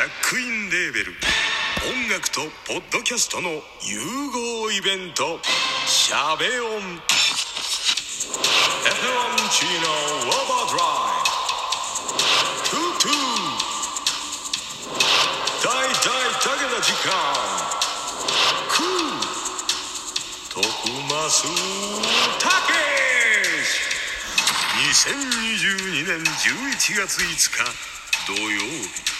ジャックインレーベル。音楽とポッドキャストの融合イベント「シャベオン」「エフロンチーノウォーバードライ」「トゥトゥ」「大大だけの時間」「クー」「徳マスたけし」2022年11月5日。土曜日。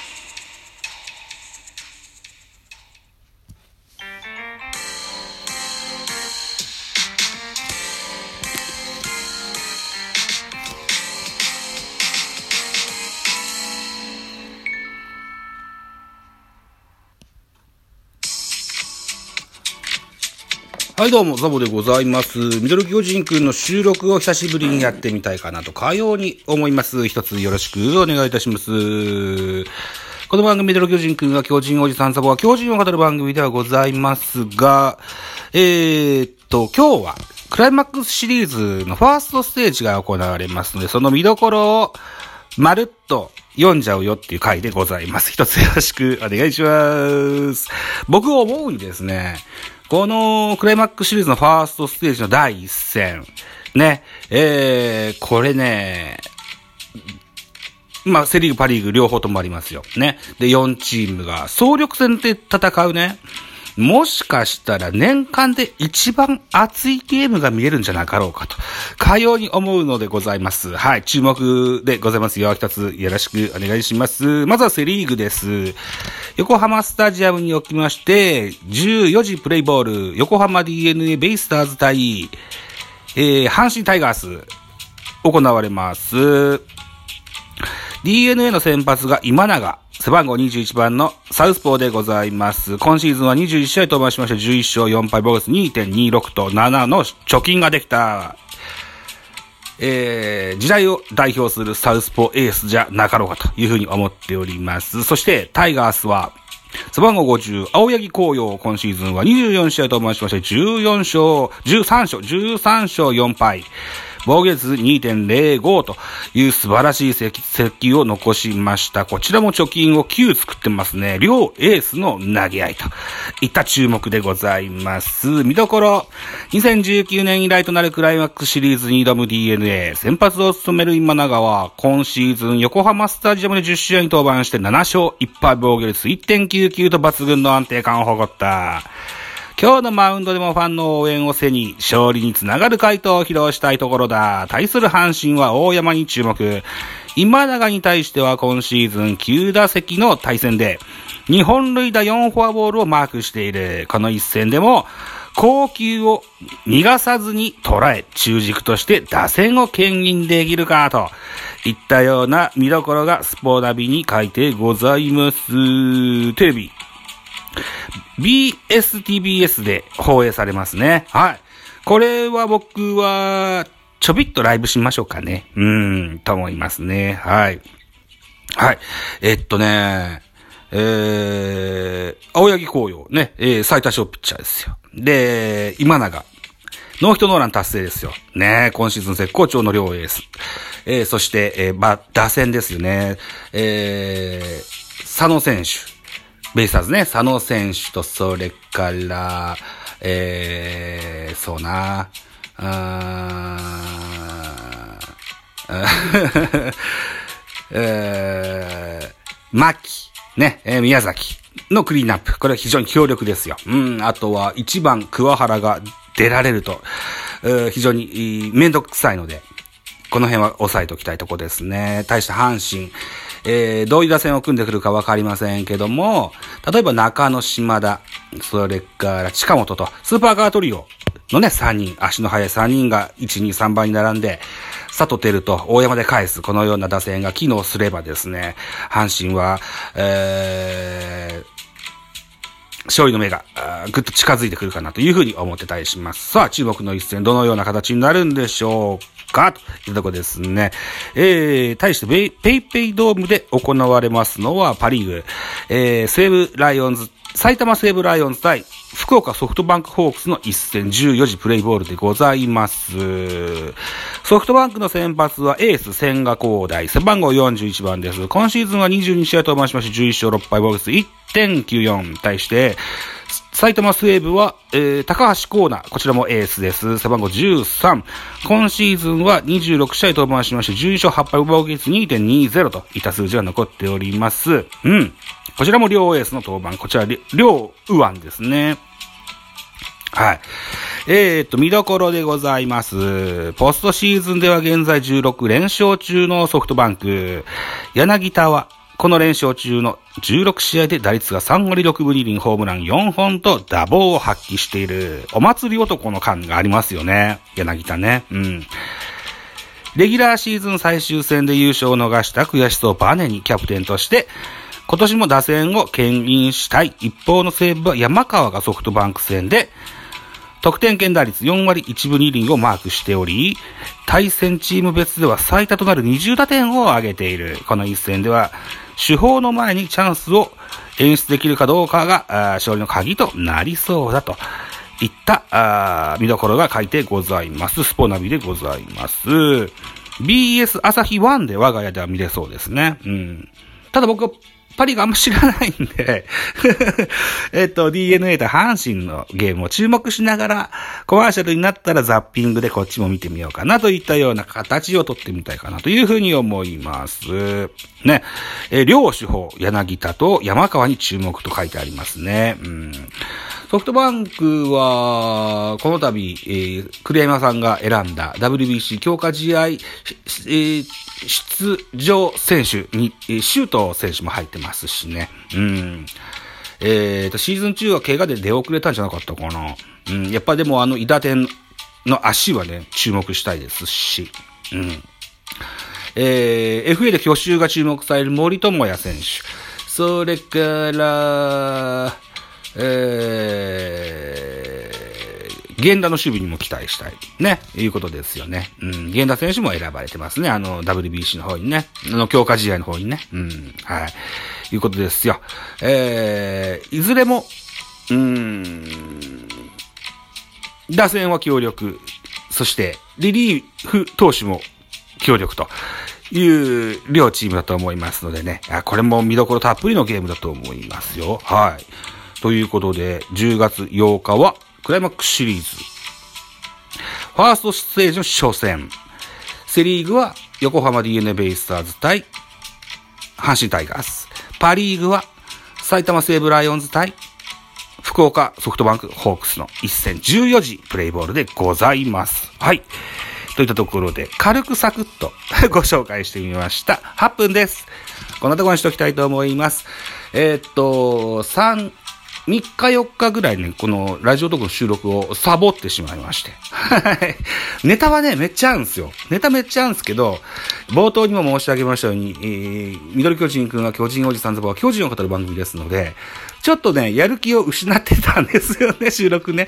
はいどうも、ザボでございます。ミドル巨人くんの収録を久しぶりにやってみたいかなと、かように思います。一つよろしくお願いいたします。この番組ミドル巨人くんが巨人おじさんザボは巨人を語る番組ではございますが、えー、っと、今日は、クライマックスシリーズのファーストステージが行われますので、その見どころを、まるっと読んじゃうよっていう回でございます。一つよろしくお願いします。僕思うにですね、このクライマックスシリーズのファーストステージの第一戦、ね、えー、これね、まあ、セリーグ、パリーグ両方ともありますよ。ね。で、4チームが総力戦で戦うね。もしかしたら年間で一番熱いゲームが見えるんじゃなかろうかと、かように思うのでございます。はい、注目でございますよ。一つよろしくお願いします。まずはセリーグです。横浜スタジアムにおきまして、14時プレイボール、横浜 DNA ベイスターズ対、えー、阪神タイガース、行われます。DNA の先発が今永、背番号21番のサウスポーでございます。今シーズンは21試合登板しまして11勝4敗ボース2.26と7の貯金ができた。えー、時代を代表するサウスポーエースじゃなかろうかというふうに思っております。そして、タイガースは、背番号50、青柳紅葉、今シーズンは24試合登板しまして、14勝、13勝、13勝4敗。防御率2.05という素晴らしい成績を残しました。こちらも貯金を9作ってますね。両エースの投げ合いといった注目でございます。見どころ、2019年以来となるクライマックスシリーズに挑む DNA。先発を務める今永は、今シーズン横浜スタジアムで10試合に登板して7勝1敗防御率1.99と抜群の安定感を誇った。今日のマウンドでもファンの応援を背に、勝利につながる回答を披露したいところだ。対する阪神は大山に注目。今永に対しては今シーズン9打席の対戦で、2本塁打4フォアボールをマークしている。この一戦でも、高級を逃がさずに捉え、中軸として打線を牽引できるか、といったような見どころがスポーナビに書いてございます。テレビ。BSTBS で放映されますね。はい。これは僕は、ちょびっとライブしましょうかね。うん、と思いますね。はい。はい。えっとね、えー、青柳紅葉ね、えー、最多勝ピッチャーですよ。で、今永。ノーヒットノーラン達成ですよ。ね今シーズン絶好調の両エース。えー、そして、えー、ま、打線ですよね。えー、佐野選手。ベイスターズね、佐野選手と、それから、えー、そうな、あー えー、牧、ね、えー宮崎のクリーンアップ。これは非常に強力ですよ。うん、あとは1番桑原が出られると、えー非常にいいめんどくさいので、この辺は押さえておきたいとこですね。対して阪神、えー、どういう打線を組んでくるかわかりませんけども、例えば中野島田、それから近本と、スーパーカートリオのね、3人、足の速い3人が1、2、3番に並んで、佐藤輝と大山で返す、このような打線が機能すればですね、阪神は、えー、勝利の目がぐっと近づいてくるかなというふうに思ってたりします。さあ、注目の一戦、どのような形になるんでしょうかというとこですね。えー、対してペイ、 PayPayドームで行われますのはパリーグ、えー、西武ライオンズ、埼玉西武ライオンズ対福岡ソフトバンクホークスの一戦14時プレイボールでございます。ソフトバンクの先発はエース千賀光大、背番号41番です。今シーズンは22試合登板しまして11勝6敗防御率1.94対して、埼玉西武は、えー、高橋光成、こちらもエースです。背番号13。今シーズンは26試合登板しまして、12勝8敗防御率2.20といった数字が残っております。うん。こちらも両エースの登板。こちら、両右腕ですね。はい。えー、っと、見どころでございます。ポストシーズンでは現在16連勝中のソフトバンク。柳田は、この連勝中の16試合で打率が3割6分2厘、ホームラン4本と打棒を発揮している、お祭り男の感がありますよね。柳田ね。うん。レギュラーシーズン最終戦で優勝を逃した悔しさをバネにキャプテンとして、今年も打線を牽引したい。一方の西武は山川がソフトバンク戦で、得点圏打率4割1分2厘をマークしており、対戦チーム別では最多となる20打点を挙げている。この一戦では、主砲の前にチャンスを演出できるかどうかが、勝利の鍵となりそうだと。いった、あ見どころが書いてございます。スポナビでございます。BS 朝日1で我が家では見れそうですね。うん。ただ僕はパリがあんま知らないんで えっと、DNA と阪神のゲームを注目しながら、コマーシャルになったらザッピングでこっちも見てみようかなといったような形をとってみたいかなというふうに思います。ね。えー両手法、柳田と山川に注目と書いてありますね。うん。ソフトバンクは、この度、えー栗山さんが選んだ WBC 強化試合、えー出場選手に、えシュート選手も入ってますしね。うん。えーと、シーズン中は怪我で出遅れたんじゃなかったかな。うん。やっぱでもあの、伊達天の足はね、注目したいですし。うん。えー FA で去就が注目される森友哉選手。それから、えー、源田の守備にも期待したい。ね。いうことですよね。うん。源田選手も選ばれてますね。あの、WBC の方にね。あの、強化試合の方にね。うん。はい。いうことですよ。えー、いずれも、うーん、打線は強力。そして、リリーフ投手も強力という両チームだと思いますのでね。これも見どころたっぷりのゲームだと思いますよ。はい。ということで、10月8日はクライマックスシリーズ。ファーストステージの初戦。セリーグは横浜 DNA ベイスターズ対阪神タイガース。パリーグは埼玉西武ライオンズ対福岡ソフトバンクホークスの一戦14時プレイボールでございます。はい。といったところで、軽くサクッと ご紹介してみました。8分です。こんなところにしておきたいと思います。えーっと、3、3日4日ぐらいね、このラジオトークの収録をサボってしまいまして。はい。ネタはね、めっちゃあるんですよ。ネタめっちゃあるんですけど、冒頭にも申し上げましたように、えー、緑巨人くんは巨人おじさんズボは巨人を語る番組ですので、ちょっとね、やる気を失ってたんですよね、収録ね。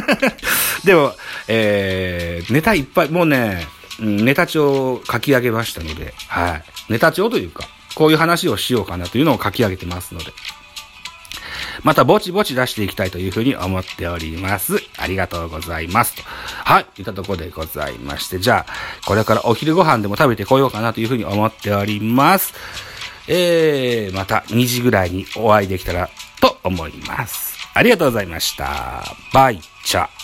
でも、えー、ネタいっぱい、もうね、ネタ帳を書き上げましたので、はい。ネタ帳というか、こういう話をしようかなというのを書き上げてますので、またぼちぼち出していきたいというふうに思っております。ありがとうございます。とはい、いったところでございまして、じゃあ、これからお昼ご飯でも食べてこようかなというふうに思っております。えー、また2時ぐらいにお会いできたらと思います。ありがとうございました。バイチャ。